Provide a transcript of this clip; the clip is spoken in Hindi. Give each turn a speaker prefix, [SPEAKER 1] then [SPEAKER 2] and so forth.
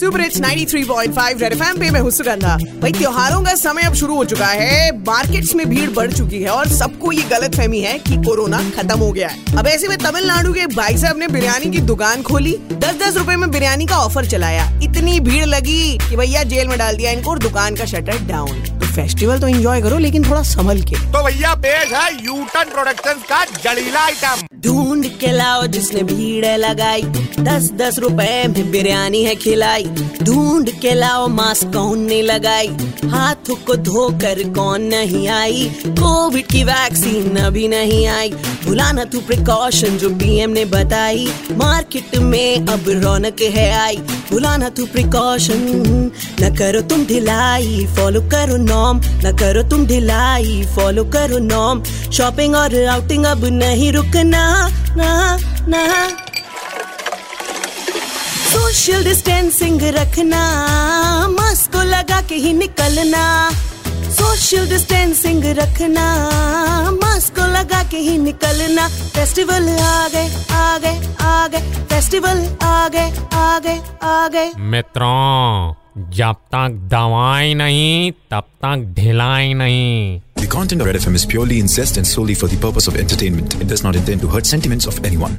[SPEAKER 1] सुपर इट्स 93.5 रेड एफएम पे मैं हूँ सुगंधा। भाई त्योहारों का समय अब शुरू हो चुका है। मार्केट्स में भीड़ बढ़ चुकी है और सबको ये गलत फहमी है कि कोरोना खत्म हो गया है। अब ऐसे में तमिलनाडु के भाई साहब ने बिरयानी की दुकान खोली। दस दस रुपए में बिरयानी का ऑफ़र चलाया। इतनी भीड़ लगी कि भैया जेल में डाल दिया इनको और दुकान का शटर डाउन तो फेस्टिवल तो एंजॉय करो लेकिन थोड़ा संभल के।
[SPEAKER 2] तो भैया पेश है यूटन प्रोडक्शन का जड़ीला आइटम
[SPEAKER 1] ढूंढ के लाओ जिसने भीड़ लगाई। दस दस रुपए में बिरयानी है खिलाई। ढूंढ के लाओ मास्क कौन ने लगाई? हाथों को धोकर कौन नहीं आई? कोविड की वैक्सीन अभी नहीं आई। भुलाना तू प्रिकॉशन जो पीएम ने बताई। मार्केट में अब रौनक है आई। भुलाना तू प्रिकॉशन न करो तुम ढिलाई फॉलो करो नॉम न करो तुम ढिलाई फॉलो करो नॉम शॉपिंग और आउटिंग अब नहीं रुकना। ना ना। सोशल डिस्टेंसिंग रखना मास्क को लगा के ही निकलना सोशल डिस्टेंसिंग रखना मास्क को लगा के ही निकलना फेस्टिवल आ गए आ गए आ गए फेस्टिवल आ गए आ गए आ गए
[SPEAKER 3] मित्रों जब तक दवाई नहीं तब तक ढिलाई नहीं
[SPEAKER 4] The content of Red FM is purely incest and solely for the purpose of entertainment. It does not intend to hurt sentiments of anyone.